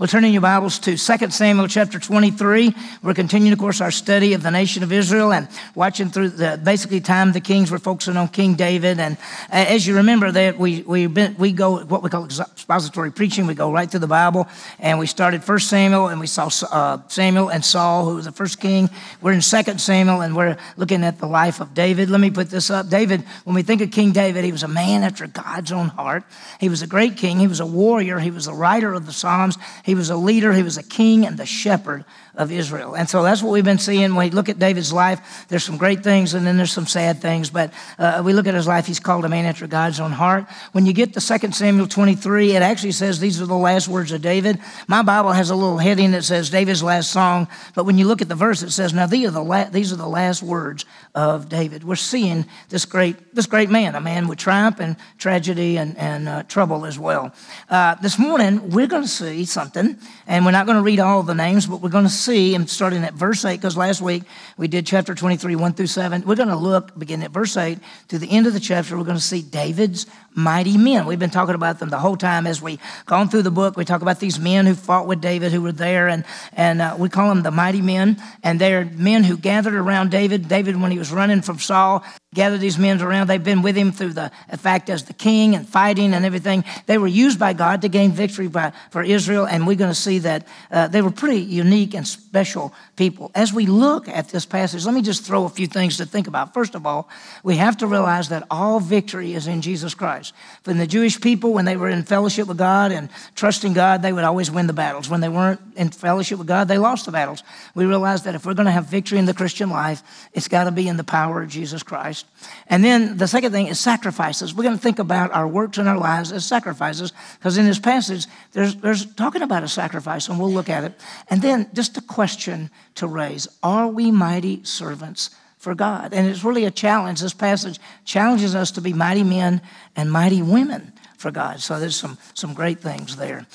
We'll turn in your Bibles to 2 Samuel chapter 23. We're continuing, of course, our study of the nation of Israel and watching through the basically time the kings. We're focusing on King David. And as you remember, that we, we, been, we go what we call expository preaching. We go right through the Bible. And we started 1 Samuel and we saw uh, Samuel and Saul, who was the first king. We're in 2 Samuel and we're looking at the life of David. Let me put this up. David, when we think of King David, he was a man after God's own heart. He was a great king. He was a warrior. He was a writer of the Psalms. Was a leader, he was a king and the shepherd of Israel. And so that's what we've been seeing. When we look at David's life, there's some great things and then there's some sad things. But uh, we look at his life, he's called a man after God's own heart. When you get to 2 Samuel 23, it actually says these are the last words of David. My Bible has a little heading that says David's last song. But when you look at the verse, it says, now these are the, la- these are the last words of David. We're seeing this great, this great man, a man with triumph and tragedy and, and uh, trouble as well. Uh, this morning, we're going to see something, and we're not going to read all the names, but we're going to see and starting at verse 8, because last week we did chapter 23, 1 through 7. We're going to look, beginning at verse 8, to the end of the chapter. We're going to see David's mighty men. We've been talking about them the whole time as we've gone through the book. We talk about these men who fought with David, who were there, and, and uh, we call them the mighty men. And they're men who gathered around David. David, when he was running from Saul, gathered these men around. They've been with him through the fact as the king and fighting and everything. They were used by God to gain victory by, for Israel, and we're going to see that uh, they were pretty unique and special people. As we look at this passage, let me just throw a few things to think about. First of all, we have to realize that all victory is in Jesus Christ. For the Jewish people, when they were in fellowship with God and trusting God, they would always win the battles. When they weren't in fellowship with God, they lost the battles. We realize that if we're going to have victory in the Christian life, it's got to be in the power of Jesus Christ. Christ. And then the second thing is sacrifices. We're going to think about our works and our lives as sacrifices because in this passage, there's, there's talking about a sacrifice, and we'll look at it. And then just a question to raise Are we mighty servants? For God. And it's really a challenge. This passage challenges us to be mighty men and mighty women for God. So there's some, some great things there.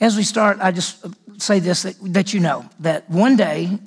As we start, I just say this that, that you know that one day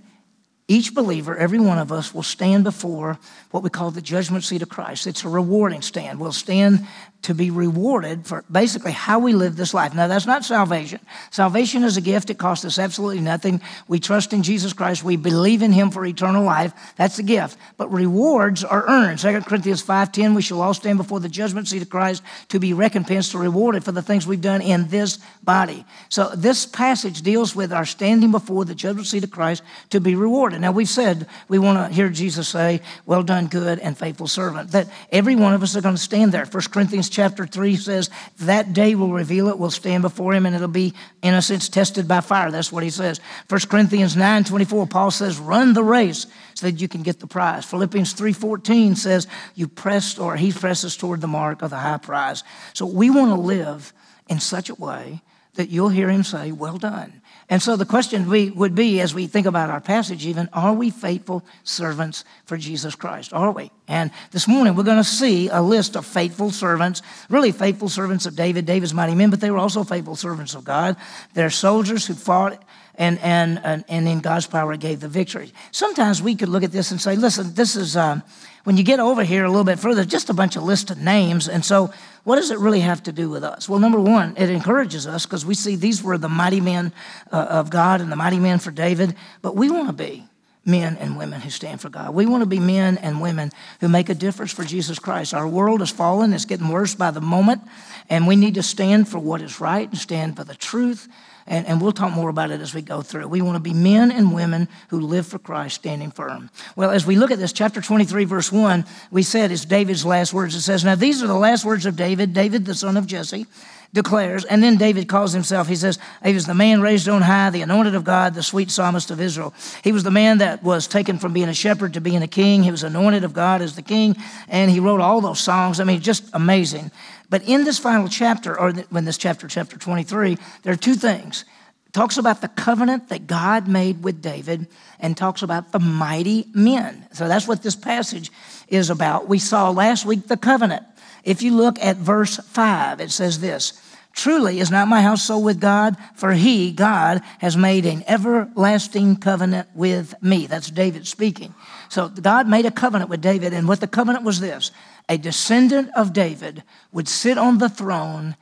each believer, every one of us, will stand before what we call the judgment seat of Christ. It's a rewarding stand. We'll stand to be rewarded for basically how we live this life. Now, that's not salvation. Salvation is a gift. It costs us absolutely nothing. We trust in Jesus Christ. We believe in him for eternal life. That's a gift. But rewards are earned. 2 Corinthians 5.10, we shall all stand before the judgment seat of Christ to be recompensed or rewarded for the things we've done in this body. So this passage deals with our standing before the judgment seat of Christ to be rewarded. Now, we've said we want to hear Jesus say, well done, good and faithful servant. That every one of us are going to stand there. 1 Corinthians chapter 3 says, That day will reveal it, will stand before him, and it'll be innocence tested by fire. That's what he says. 1 Corinthians 9 24, Paul says, Run the race so that you can get the prize. Philippians 3:14 says, You pressed or he presses toward the mark of the high prize. So we want to live in such a way that you'll hear him say, Well done. And so the question we, would be, as we think about our passage, even, are we faithful servants for Jesus Christ? Are we? And this morning we're going to see a list of faithful servants, really faithful servants of David, David's mighty men, but they were also faithful servants of God. They're soldiers who fought and, and, and, and in God's power gave the victory. Sometimes we could look at this and say, listen, this is, um, when you get over here a little bit further, just a bunch of list of names. And so, what does it really have to do with us? Well, number one, it encourages us because we see these were the mighty men uh, of God and the mighty men for David, but we want to be men and women who stand for God. We want to be men and women who make a difference for Jesus Christ. Our world has fallen, it's getting worse by the moment, and we need to stand for what is right and stand for the truth and, and we'll talk more about it as we go through. We want to be men and women who live for Christ, standing firm. Well, as we look at this, chapter 23, verse 1, we said it's David's last words. It says, Now these are the last words of David, David, the son of Jesse declares, and then David calls himself, he says, he was the man raised on high, the anointed of God, the sweet psalmist of Israel. He was the man that was taken from being a shepherd to being a king. He was anointed of God as the king, and he wrote all those songs. I mean, just amazing. But in this final chapter, or in this chapter, chapter 23, there are two things. It talks about the covenant that God made with David and talks about the mighty men. So that's what this passage is about. We saw last week the covenant. If you look at verse 5, it says this Truly is not my house so with God, for he, God, has made an everlasting covenant with me. That's David speaking. So God made a covenant with David, and what the covenant was this a descendant of David would sit on the throne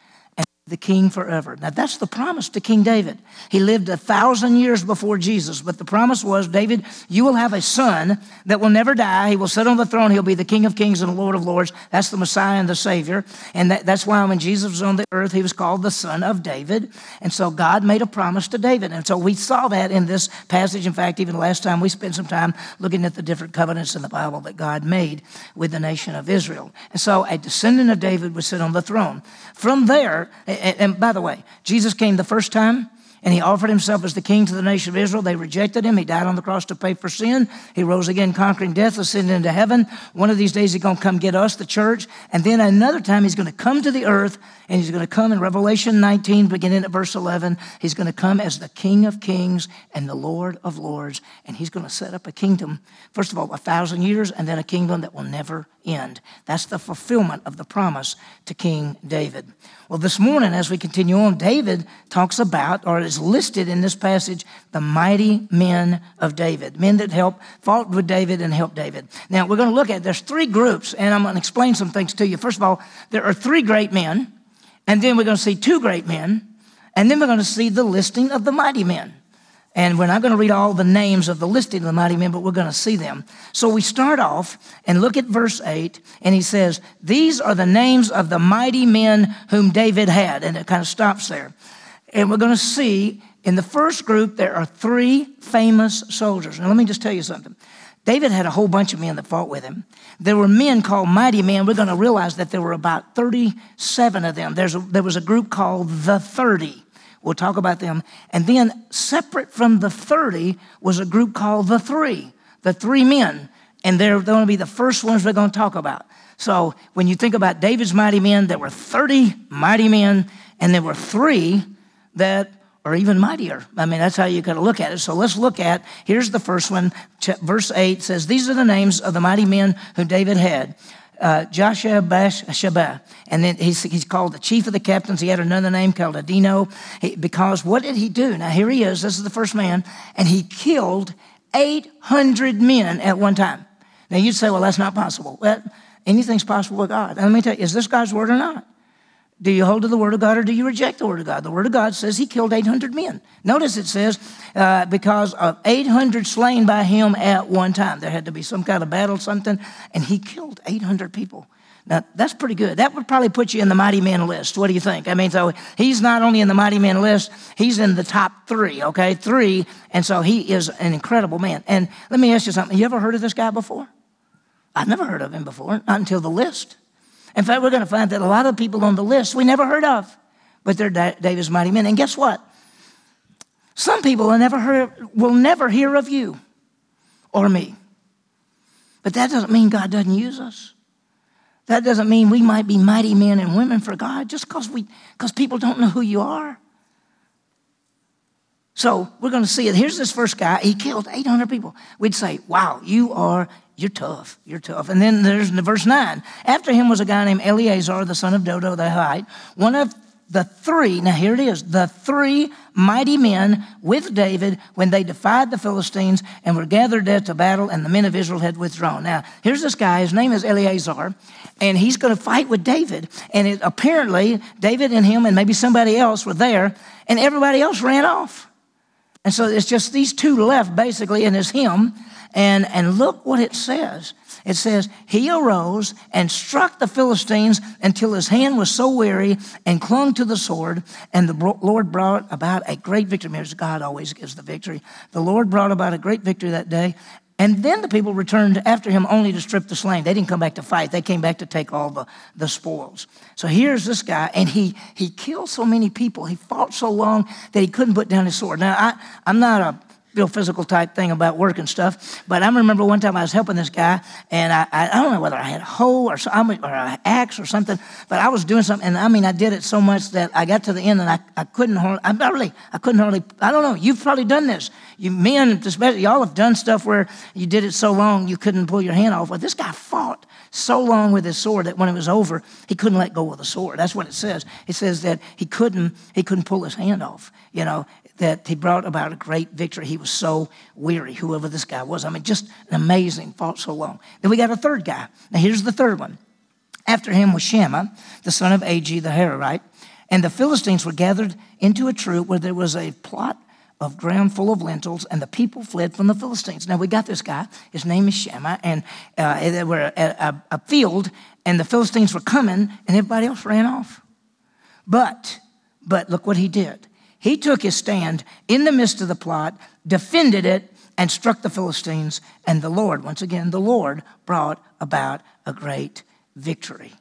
the king forever. Now, that's the promise to King David. He lived a thousand years before Jesus, but the promise was David, you will have a son that will never die. He will sit on the throne. He'll be the King of kings and the Lord of lords. That's the Messiah and the Savior. And that, that's why when Jesus was on the earth, he was called the Son of David. And so God made a promise to David. And so we saw that in this passage. In fact, even last time we spent some time looking at the different covenants in the Bible that God made with the nation of Israel. And so a descendant of David would sit on the throne. From there, and by the way, Jesus came the first time and he offered himself as the king to the nation of Israel. They rejected him. He died on the cross to pay for sin. He rose again, conquering death, ascended into heaven. One of these days, he's going to come get us, the church. And then another time, he's going to come to the earth, and he's going to come in Revelation 19, beginning at verse 11. He's going to come as the King of kings and the Lord of lords. And he's going to set up a kingdom, first of all, a thousand years, and then a kingdom that will never end. That's the fulfillment of the promise to King David. Well, this morning, as we continue on, David talks about, or is listed in this passage, the mighty men of David, men that helped, fought with David and helped David. Now, we're going to look at, there's three groups, and I'm going to explain some things to you. First of all, there are three great men, and then we're going to see two great men, and then we're going to see the listing of the mighty men. And we're not going to read all the names of the listing of the mighty men, but we're going to see them. So we start off and look at verse 8, and he says, These are the names of the mighty men whom David had. And it kind of stops there. And we're going to see in the first group, there are three famous soldiers. Now, let me just tell you something. David had a whole bunch of men that fought with him. There were men called mighty men. We're going to realize that there were about 37 of them. A, there was a group called the 30. We'll talk about them. And then, separate from the 30, was a group called the Three, the three men. And they're, they're going to be the first ones we're going to talk about. So, when you think about David's mighty men, there were 30 mighty men, and there were three that are even mightier. I mean, that's how you got to look at it. So let's look at, here's the first one. Verse 8 says, These are the names of the mighty men who David had uh, Josheb-Basshebeth. And then he's, he's called the chief of the captains. He had another name called Adino. He, because what did he do? Now, here he is. This is the first man. And he killed 800 men at one time. Now, you'd say, well, that's not possible. Well, anything's possible with God. And let me tell you, is this God's word or not? Do you hold to the Word of God or do you reject the Word of God? The Word of God says he killed 800 men. Notice it says, uh, because of 800 slain by him at one time. There had to be some kind of battle, something, and he killed 800 people. Now, that's pretty good. That would probably put you in the mighty men list. What do you think? I mean, so he's not only in the mighty men list, he's in the top three, okay? Three, and so he is an incredible man. And let me ask you something. You ever heard of this guy before? I've never heard of him before, not until the list. In fact, we're going to find that a lot of people on the list we never heard of, but they're David's mighty men. And guess what? Some people will never, hear, will never hear of you or me. But that doesn't mean God doesn't use us. That doesn't mean we might be mighty men and women for God just because people don't know who you are. So we're going to see it. Here's this first guy. He killed 800 people. We'd say, wow, you are you're tough. You're tough. And then there's verse 9. After him was a guy named Eleazar, the son of Dodo the Hittite, one of the three, now here it is, the three mighty men with David when they defied the Philistines and were gathered there to battle, and the men of Israel had withdrawn. Now, here's this guy, his name is Eleazar, and he's going to fight with David. And it, apparently, David and him and maybe somebody else were there, and everybody else ran off. And so it's just these two left, basically, and it's him. And, and look what it says. It says, He arose and struck the Philistines until his hand was so weary and clung to the sword. And the Lord brought about a great victory. Because God always gives the victory. The Lord brought about a great victory that day. And then the people returned after him only to strip the slain. They didn't come back to fight. They came back to take all the, the spoils. So here's this guy, and he, he killed so many people. He fought so long that he couldn't put down his sword. Now, I, I'm not a real physical type thing about work and stuff. But I remember one time I was helping this guy, and I, I, don't know whether I had a hoe or, so, or an axe or something, but I was doing something, and I mean, I did it so much that I got to the end and I, I couldn't hardly, I barely, I couldn't hardly, I don't know, you've probably done this. You men, especially, y'all have done stuff where you did it so long you couldn't pull your hand off. But this guy fought so long with his sword that when it was over, he couldn't let go of the sword. That's what it says. It says that he couldn't, he couldn't pull his hand off. You know, that he brought about a great victory. He was so weary, whoever this guy was. I mean, just an amazing, fought so long. Then we got a third guy. Now, here's the third one. After him was Shammah, the son of Agee the Hararite. And the Philistines were gathered into a troop where there was a plot of ground full of lentils, and the people fled from the Philistines. Now we got this guy. His name is Shammah, and uh, they were at a, a field, and the Philistines were coming, and everybody else ran off. But, but look what he did. He took his stand in the midst of the plot, defended it, and struck the Philistines. And the Lord, once again, the Lord brought about a great victory.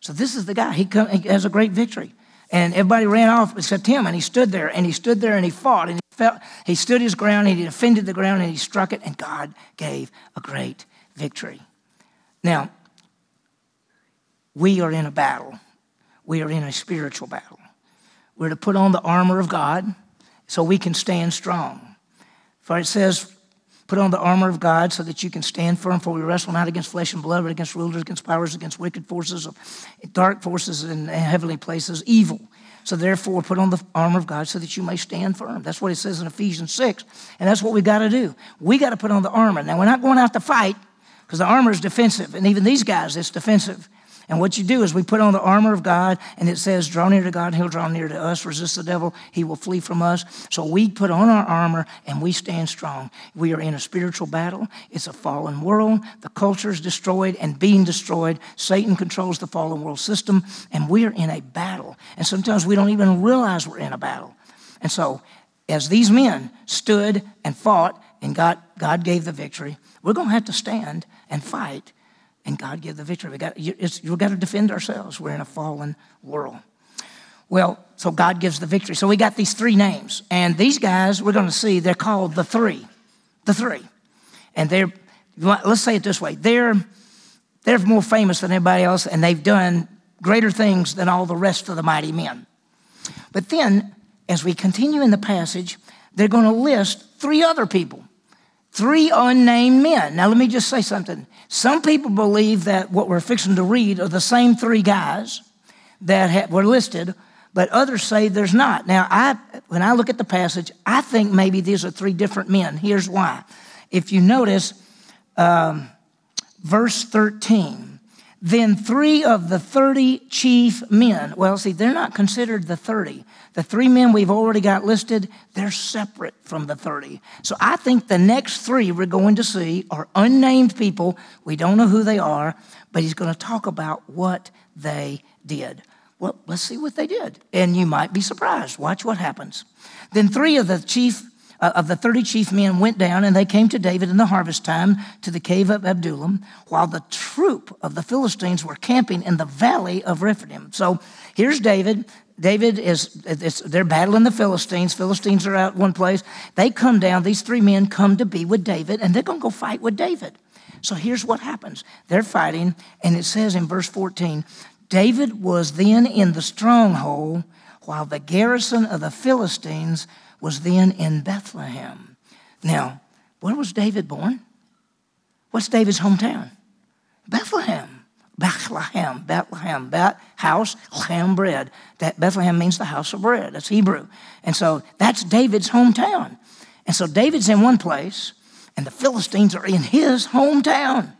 So this is the guy. He, come, he has a great victory. And everybody ran off except him, and he stood there, and he stood there, and he fought, and he, felt, he stood his ground, and he defended the ground, and he struck it, and God gave a great victory. Now, we are in a battle. We are in a spiritual battle. We're to put on the armor of God so we can stand strong. For it says, Put on the armor of God so that you can stand firm, for we wrestle not against flesh and blood, but against rulers, against powers, against wicked forces, dark forces in heavenly places, evil. So therefore, put on the armor of God so that you may stand firm. That's what it says in Ephesians 6. And that's what we got to do. We got to put on the armor. Now, we're not going out to fight because the armor is defensive. And even these guys, it's defensive. And what you do is we put on the armor of God, and it says, Draw near to God, he'll draw near to us. Resist the devil, he will flee from us. So we put on our armor and we stand strong. We are in a spiritual battle. It's a fallen world. The culture is destroyed and being destroyed. Satan controls the fallen world system, and we are in a battle. And sometimes we don't even realize we're in a battle. And so, as these men stood and fought, and God, God gave the victory, we're going to have to stand and fight and God give the victory. We got, you've got to defend ourselves. We're in a fallen world. Well, so God gives the victory. So we got these three names. And these guys, we're going to see, they're called the three. The three. And they're, let's say it this way they're, they're more famous than anybody else, and they've done greater things than all the rest of the mighty men. But then, as we continue in the passage, they're going to list three other people Three unnamed men. Now, let me just say something. Some people believe that what we're fixing to read are the same three guys that were listed, but others say there's not. Now, I, when I look at the passage, I think maybe these are three different men. Here's why. If you notice, um, verse 13, then three of the 30 chief men, well, see, they're not considered the 30. The three men we've already got listed, they're separate from the 30. So I think the next three we're going to see are unnamed people. We don't know who they are, but he's going to talk about what they did. Well, let's see what they did. And you might be surprised. Watch what happens. Then three of the chief Uh, of the 30 chief men went down and they came to David in the harvest time to the cave of Adullam, while the troop of the Philistines were camping in the valley of Rephaim. So here's David. David is, they're battling the Philistines. Philistines are out one place. They come down, these three men come to be with David, and they're going to go fight with David. So here's what happens they're fighting, and it says in verse 14 David was then in the stronghold, while the garrison of the Philistines was then in Bethlehem. Now, where was David born? What's David's hometown? Bethlehem. Bethlehem, Bethlehem, Bet, house, lamb bread. That Bethlehem means the house of bread. That's Hebrew. And so that's David's hometown. And so David's in one place, and the Philistines are in his hometown.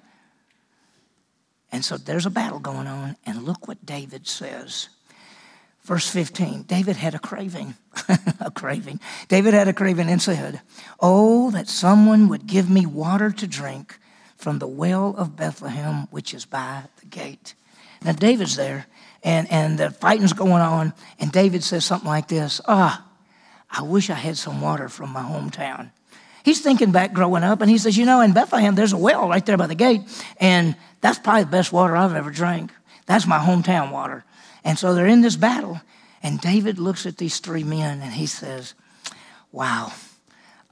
And so there's a battle going on, and look what David says. Verse 15 David had a craving, a craving. David had a craving and said, Oh, that someone would give me water to drink from the well of Bethlehem, which is by the gate. Now, David's there, and, and the fighting's going on, and David says something like this Ah, I wish I had some water from my hometown. He's thinking back growing up, and he says, You know, in Bethlehem, there's a well right there by the gate, and that's probably the best water I've ever drank. That's my hometown water. And so they're in this battle. And David looks at these three men and he says, Wow,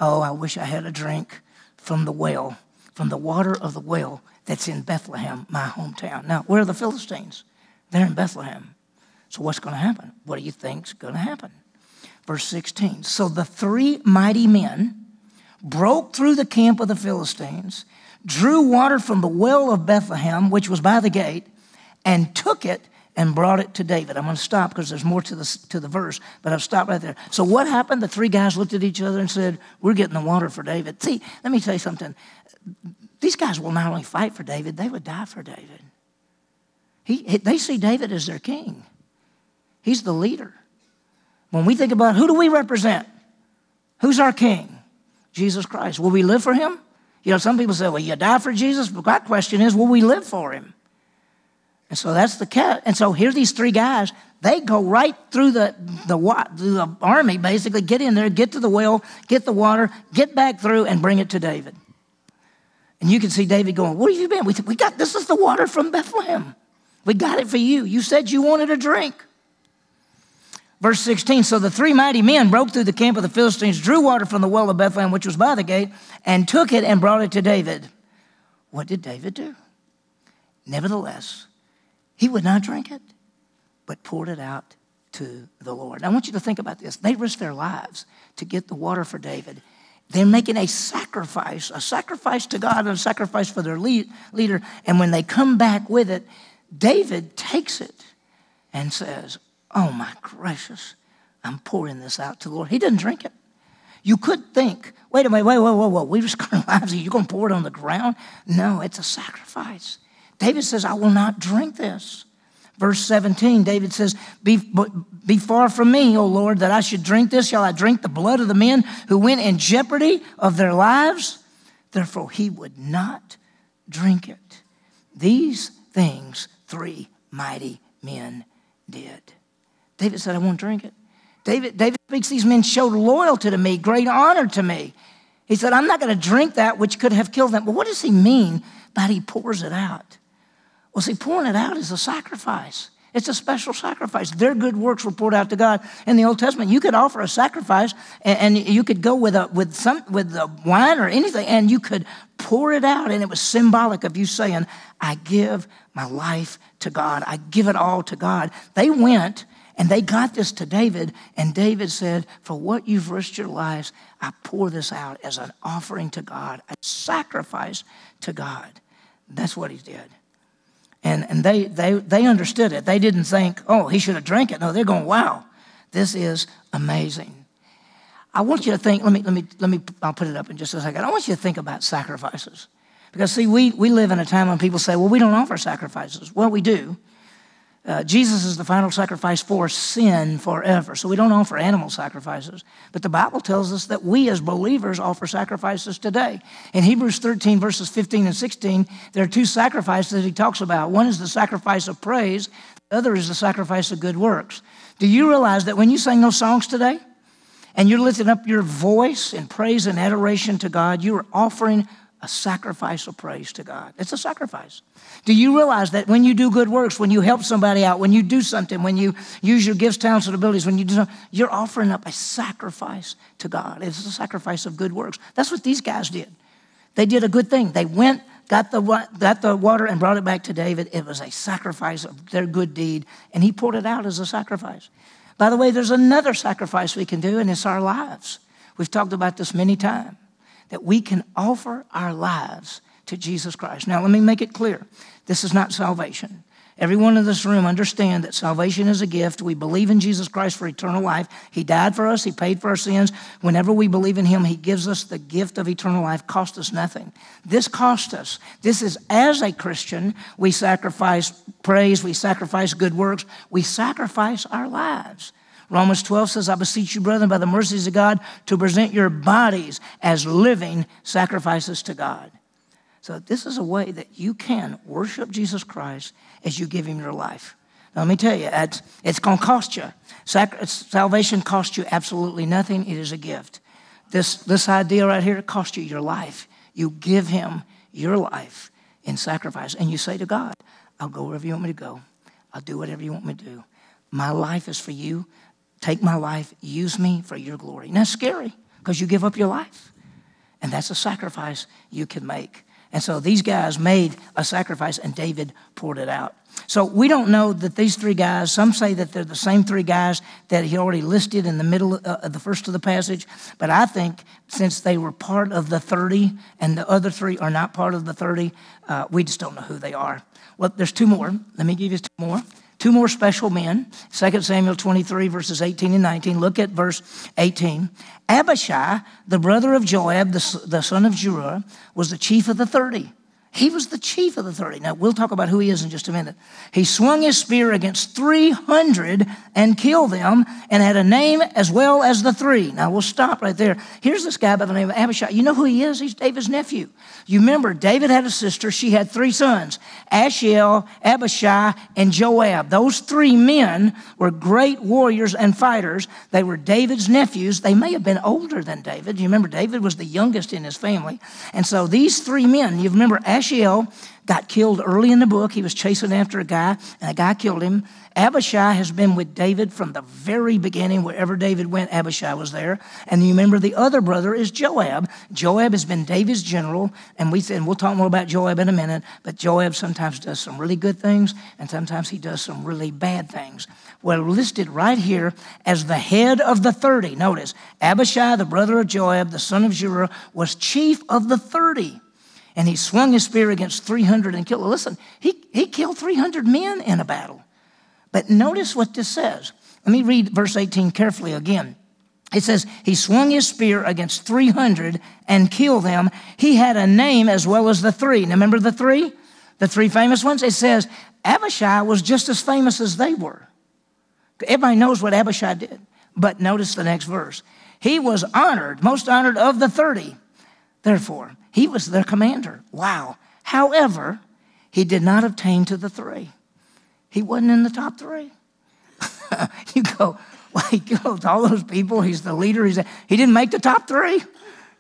oh, I wish I had a drink from the well, from the water of the well that's in Bethlehem, my hometown. Now, where are the Philistines? They're in Bethlehem. So what's going to happen? What do you think's going to happen? Verse 16. So the three mighty men broke through the camp of the Philistines, drew water from the well of Bethlehem, which was by the gate, and took it and brought it to David. I'm going to stop because there's more to the, to the verse, but I've stopped right there. So, what happened? The three guys looked at each other and said, We're getting the water for David. See, let me tell you something. These guys will not only fight for David, they would die for David. He, they see David as their king, he's the leader. When we think about who do we represent? Who's our king? Jesus Christ. Will we live for him? You know, some people say, well, you die for Jesus. But my question is, will we live for him? And so that's the cat. And so here these three guys, they go right through the, the, the army, basically, get in there, get to the well, get the water, get back through, and bring it to David. And you can see David going, Where have you been? We, we got this is the water from Bethlehem. We got it for you. You said you wanted a drink. Verse 16 So the three mighty men broke through the camp of the Philistines, drew water from the well of Bethlehem, which was by the gate, and took it and brought it to David. What did David do? Nevertheless, he would not drink it, but poured it out to the Lord. I want you to think about this. They risked their lives to get the water for David. They're making a sacrifice, a sacrifice to God and a sacrifice for their lead, leader. And when they come back with it, David takes it and says, Oh my gracious, I'm pouring this out to the Lord. He didn't drink it. You could think, wait a minute, wait, wait, wait, wait, we risked our lives. You're going to pour it on the ground? No, it's a sacrifice. David says, I will not drink this. Verse 17, David says, be, be far from me, O Lord, that I should drink this. Shall I drink the blood of the men who went in jeopardy of their lives? Therefore, he would not drink it. These things three mighty men did. David said, I won't drink it. David, David speaks, these men showed loyalty to me, great honor to me. He said, I'm not going to drink that which could have killed them. But what does he mean by he pours it out? Well, see, pouring it out is a sacrifice. It's a special sacrifice. Their good works were poured out to God. In the Old Testament, you could offer a sacrifice and, you could go with, a, with, some, with the wine or anything and you could pour it out. And it was symbolic of you saying, I give my life to God. I give it all to God. They went and they got this to David. And David said, For what you've risked your lives, I pour this out as an offering to God, a sacrifice to God. That's what he did. And, and they, they, they understood it. They didn't think, oh, he should have drank it. No, they're going, wow, this is amazing. I want you to think, let me, let me, let me, I'll put it up in just a second. I want you to think about sacrifices. Because, see, we, we live in a time when people say, well, we don't offer sacrifices. Well, we do. Uh, Jesus is the final sacrifice for sin forever. So we don't offer animal sacrifices. But the Bible tells us that we as believers offer sacrifices today. In Hebrews 13, verses 15 and 16, there are two sacrifices that he talks about. One is the sacrifice of praise, the other is the sacrifice of good works. Do you realize that when you sing those songs today, and you're lifting up your voice in praise and adoration to God, you are offering a sacrifice of praise to God. It's a sacrifice. Do you realize that when you do good works, when you help somebody out, when you do something, when you use your gifts, talents, and abilities, when you do something, you're offering up a sacrifice to God. It's a sacrifice of good works. That's what these guys did. They did a good thing. They went, got the, got the water, and brought it back to David. It was a sacrifice of their good deed, and he poured it out as a sacrifice. By the way, there's another sacrifice we can do, and it's our lives. We've talked about this many times that we can offer our lives to Jesus Christ. Now, let me make it clear this is not salvation. Everyone in this room understand that salvation is a gift. We believe in Jesus Christ for eternal life. He died for us. He paid for our sins. Whenever we believe in him, he gives us the gift of eternal life. Cost us nothing. This cost us. This is as a Christian, we sacrifice praise, we sacrifice good works, we sacrifice our lives. Romans 12 says, I beseech you, brethren, by the mercies of God, to present your bodies as living sacrifices to God. So, this is a way that you can worship Jesus Christ as you give him your life. Now, let me tell you, it's, it's going to cost you. Salvation costs you absolutely nothing, it is a gift. This, this idea right here costs you your life. You give him your life in sacrifice, and you say to God, I'll go wherever you want me to go, I'll do whatever you want me to do. My life is for you. Take my life, use me for your glory. And that's scary because you give up your life. And that's a sacrifice you can make. And so these guys made a sacrifice and David poured it out. So we don't know that these three guys, some say that they're the same three guys that he already listed in the middle uh, of the first of the passage. But I think since they were part of the 30 and the other three are not part of the 30, uh, we just don't know who they are. Well, there's two more. Let me give you two more. Two more special men, 2 Samuel 23, verses 18 and 19. Look at verse 18. Abishai, the brother of Joab, the, the son of Zeruiah, was the chief of the 30. He was the chief of the 30. Now, we'll talk about who he is in just a minute. He swung his spear against 300 and killed them and had a name as well as the three. Now, we'll stop right there. Here's this guy by the name of Abishai. You know who he is? He's David's nephew. You remember, David had a sister. She had three sons Asahel, Abishai, and Joab. Those three men were great warriors and fighters. They were David's nephews. They may have been older than David. You remember, David was the youngest in his family. And so these three men, you remember, got killed early in the book. He was chasing after a guy, and a guy killed him. Abishai has been with David from the very beginning. Wherever David went, Abishai was there. And you remember the other brother is Joab. Joab has been David's general, and we said we'll talk more about Joab in a minute. But Joab sometimes does some really good things, and sometimes he does some really bad things. Well, listed right here as the head of the thirty. Notice Abishai, the brother of Joab, the son of Zeruiah, was chief of the thirty and he swung his spear against 300 and killed. Listen, he, he killed 300 men in a battle. But notice what this says. Let me read verse 18 carefully again. It says, He swung his spear against 300 and killed them. He had a name as well as the three. Now, remember the three? The three famous ones? It says, Abishai was just as famous as they were. Everybody knows what Abishai did. But notice the next verse. He was honored, most honored of the 30. Therefore, he was their commander. Wow. However, he did not obtain to the three. He wasn't in the top three. you go, well, he killed all those people. He's the leader. He's he didn't make the top three.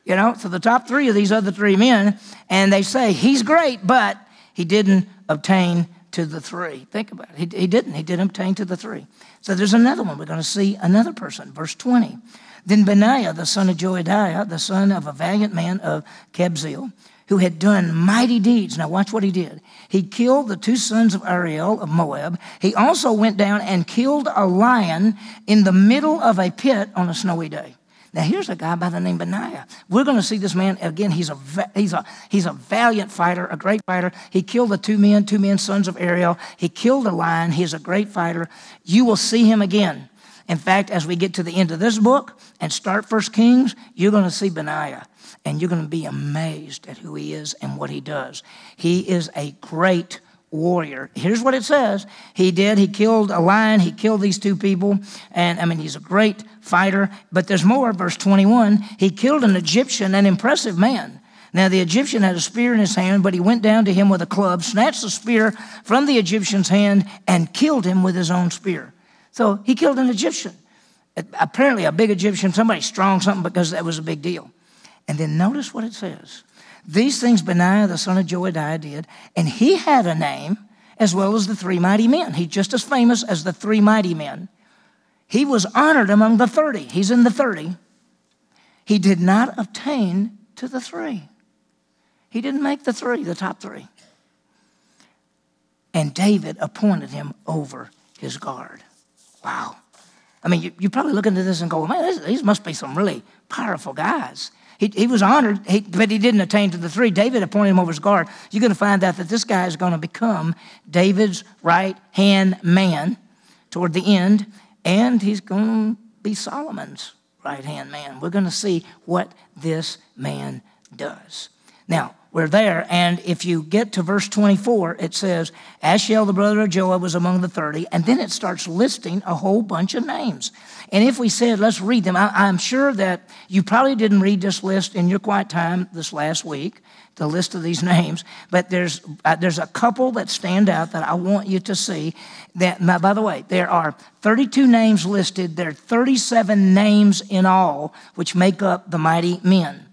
You know, so the top three of these other three men, and they say he's great, but he didn't obtain to the three. Think about it. He, he didn't. He didn't obtain to the three. So there's another one. We're going to see another person. Verse 20. Then Benaiah, the son of Jehoiada, the son of a valiant man of Kabzeel, who had done mighty deeds. Now, watch what he did. He killed the two sons of Ariel of Moab. He also went down and killed a lion in the middle of a pit on a snowy day. Now, here's a guy by the name Benaiah. We're going to see this man again. He's a, he's, a, he's a valiant fighter, a great fighter. He killed the two men, two men, sons of Ariel. He killed a lion. He's a great fighter. You will see him again. In fact, as we get to the end of this book and start First Kings, you're going to see Benaiah and you're going to be amazed at who he is and what he does. He is a great warrior. Here's what it says He did, he killed a lion, he killed these two people, and I mean, he's a great fighter. But there's more, verse 21 he killed an Egyptian, an impressive man. Now, the Egyptian had a spear in his hand, but he went down to him with a club, snatched the spear from the Egyptian's hand, and killed him with his own spear. So he killed an Egyptian. Apparently, a big Egyptian, somebody strong, something, because that was a big deal. And then notice what it says. These things Benaiah, the son of Jehoiada, did, and he had a name as well as the three mighty men. He's just as famous as the three mighty men. He was honored among the 30. He's in the 30. He did not obtain to the three. He didn't make the three, the top three. And David appointed him over his guard. Wow. I mean, you, you probably look into this and go, man, these must be some really powerful guys. He, he was honored, he, but he didn't attain to the three. David appointed him over his guard. You're going to find out that this guy is going to become David's right hand man toward the end, and he's going to be Solomon's right hand man. We're going to see what this man does. Now, we're there. And if you get to verse 24, it says, Asahel, the brother of Joab, was among the 30. And then it starts listing a whole bunch of names. And if we said, let's read them, I, am sure that you probably didn't read this list in your quiet time this last week, the list of these names. But there's, uh, there's a couple that stand out that I want you to see. That, now, by the way, there are 32 names listed, there are 37 names in all, which make up the mighty men.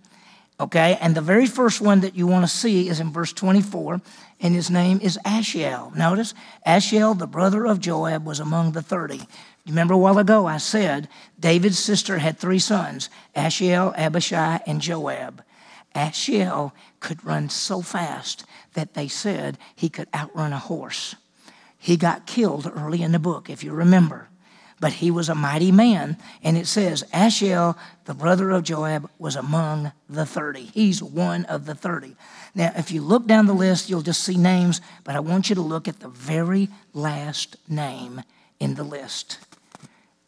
Okay, and the very first one that you want to see is in verse 24, and his name is Asahel. Notice, Asahel, the brother of Joab, was among the 30. Remember a while ago I said David's sister had three sons Asahel, Abishai, and Joab. Asahel could run so fast that they said he could outrun a horse. He got killed early in the book, if you remember but he was a mighty man. And it says, Asahel, the brother of Joab, was among the 30. He's one of the 30. Now, if you look down the list, you'll just see names, but I want you to look at the very last name in the list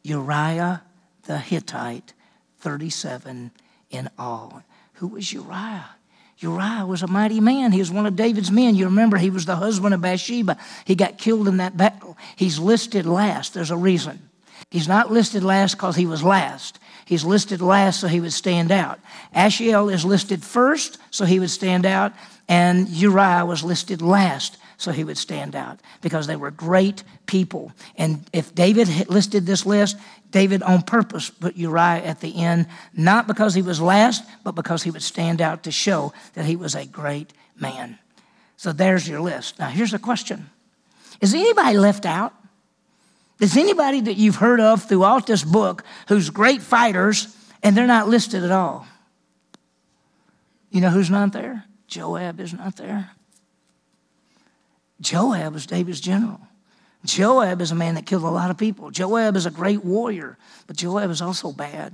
Uriah the Hittite, 37 in all. Who was Uriah? Uriah was a mighty man. He was one of David's men. You remember he was the husband of Bathsheba. He got killed in that battle. He's listed last. There's a reason. He's not listed last because he was last. He's listed last so he would stand out. Asahel is listed first so he would stand out, and Uriah was listed last so he would stand out because they were great people. And if David listed this list, David on purpose put Uriah at the end, not because he was last, but because he would stand out to show that he was a great man. So there's your list. Now, here's a question Is anybody left out? Is anybody that you've heard of throughout this book who's great fighters and they're not listed at all? You know who's not there? Joab is not there. Joab was David's general. Joab is a man that killed a lot of people. Joab is a great warrior, but Joab is also bad.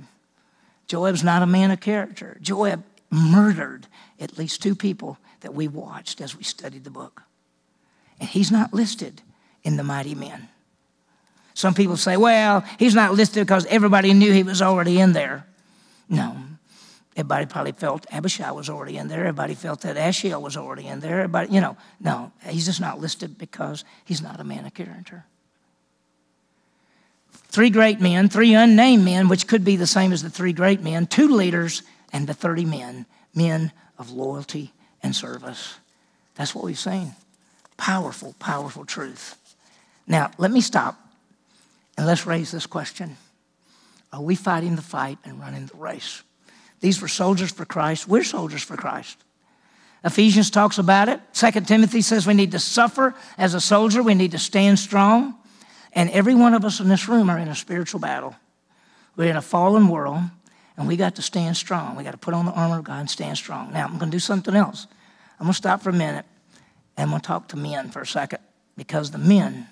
Joab's not a man of character. Joab murdered at least two people that we watched as we studied the book. And he's not listed in the mighty men. Some people say, well, he's not listed because everybody knew he was already in there. No. Everybody probably felt Abishai was already in there. Everybody felt that Asahel was already in there. Everybody, you know, no, he's just not listed because he's not a man of character. Three great men, three unnamed men, which could be the same as the three great men, two leaders, and the 30 men, men of loyalty and service. That's what we've seen. Powerful, powerful truth. Now, let me stop and let's raise this question Are we fighting the fight and running the race? These were soldiers for Christ. We're soldiers for Christ. Ephesians talks about it. Second Timothy says we need to suffer as a soldier, we need to stand strong. And every one of us in this room are in a spiritual battle. We're in a fallen world, and we got to stand strong. We got to put on the armor of God and stand strong. Now, I'm going to do something else. I'm going to stop for a minute, and I'm going to talk to men for a second, because the men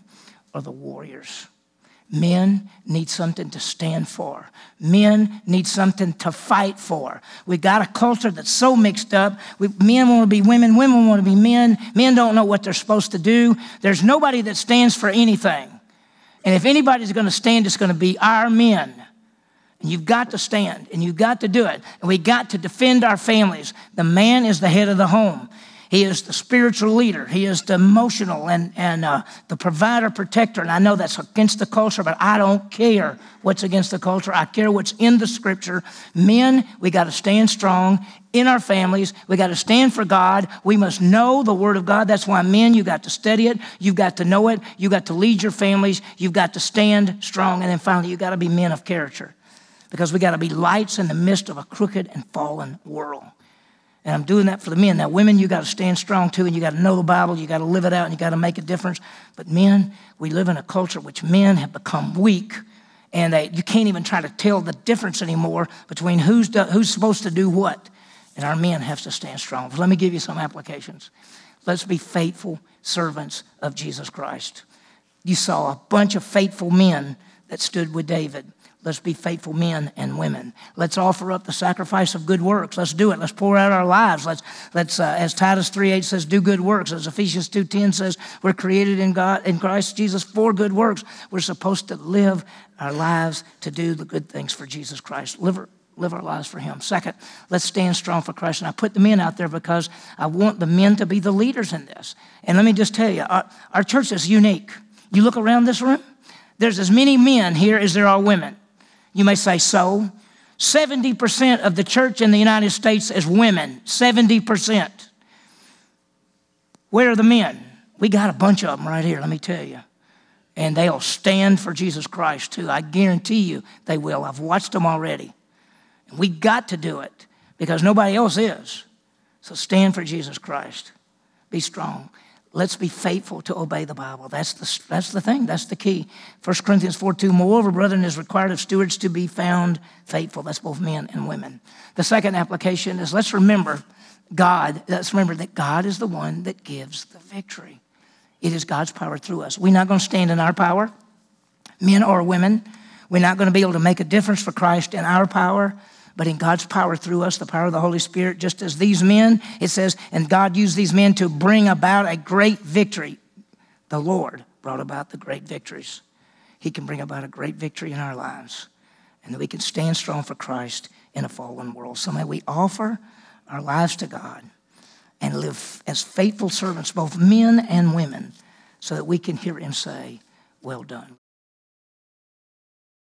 are the warriors. Men need something to stand for. Men need something to fight for. We got a culture that's so mixed up. We, men want to be women, women want to be men. Men don't know what they're supposed to do. There's nobody that stands for anything. And if anybody's going to stand, it's going to be our men. And you've got to stand and you've got to do it. And we got to defend our families. The man is the head of the home. He is the spiritual leader. He is the emotional and, and uh, the provider, protector. And I know that's against the culture, but I don't care what's against the culture. I care what's in the scripture. Men, we got to stand strong in our families. We got to stand for God. We must know the Word of God. That's why men, you got to study it. You've got to know it. You got to lead your families. You've got to stand strong. And then finally, you got to be men of character because we got to be lights in the midst of a crooked and fallen world. And I'm doing that for the men. Now, women, you got to stand strong too, and you got to know the Bible, you got to live it out, and you got to make a difference. But men, we live in a culture which men have become weak, and they, you can't even try to tell the difference anymore between who's, do, who's supposed to do what. And our men have to stand strong. let me give you some applications. Let's be faithful servants of Jesus Christ. You saw a bunch of faithful men that stood with David. Let's be faithful men and women. Let's offer up the sacrifice of good works. Let's do it. Let's pour out our lives. Let's, let's uh, as Titus 3.8 says, do good works. As Ephesians 2.10 says, we're created in God, in Christ Jesus for good works. We're supposed to live our lives to do the good things for Jesus Christ. Live, live our lives for Him. Second, let's stand strong for Christ. And I put the men out there because I want the men to be the leaders in this. And let me just tell you, our, our church is unique. You look around this room, there's as many men here as there are women. You may say, so. 70% of the church in the United States is women. 70%. Where are the men? We got a bunch of them right here, let me tell you. And they'll stand for Jesus Christ too. I guarantee you they will. I've watched them already. And we got to do it because nobody else is. So stand for Jesus Christ. Be strong let's be faithful to obey the Bible. That's the, that's the thing, that's the key. 1 Corinthians 4 2, moreover, brethren, is required of stewards to be found faithful. That's both men and women. The second application is let's remember God, let's remember that God is the one that gives the victory. It is God's power through us. We're not going to stand in our power, men or women. We're not going to be able to make a difference for Christ in our power but in God's power through us, the power of the Holy Spirit, just as these men, it says, and God used these men to bring about a great victory. The Lord brought about the great victories. He can bring about a great victory in our lives, and that we can stand strong for Christ in a fallen world. So may we offer our lives to God. and live as faithful servants, both men and women, so that we can hear him say, Well done.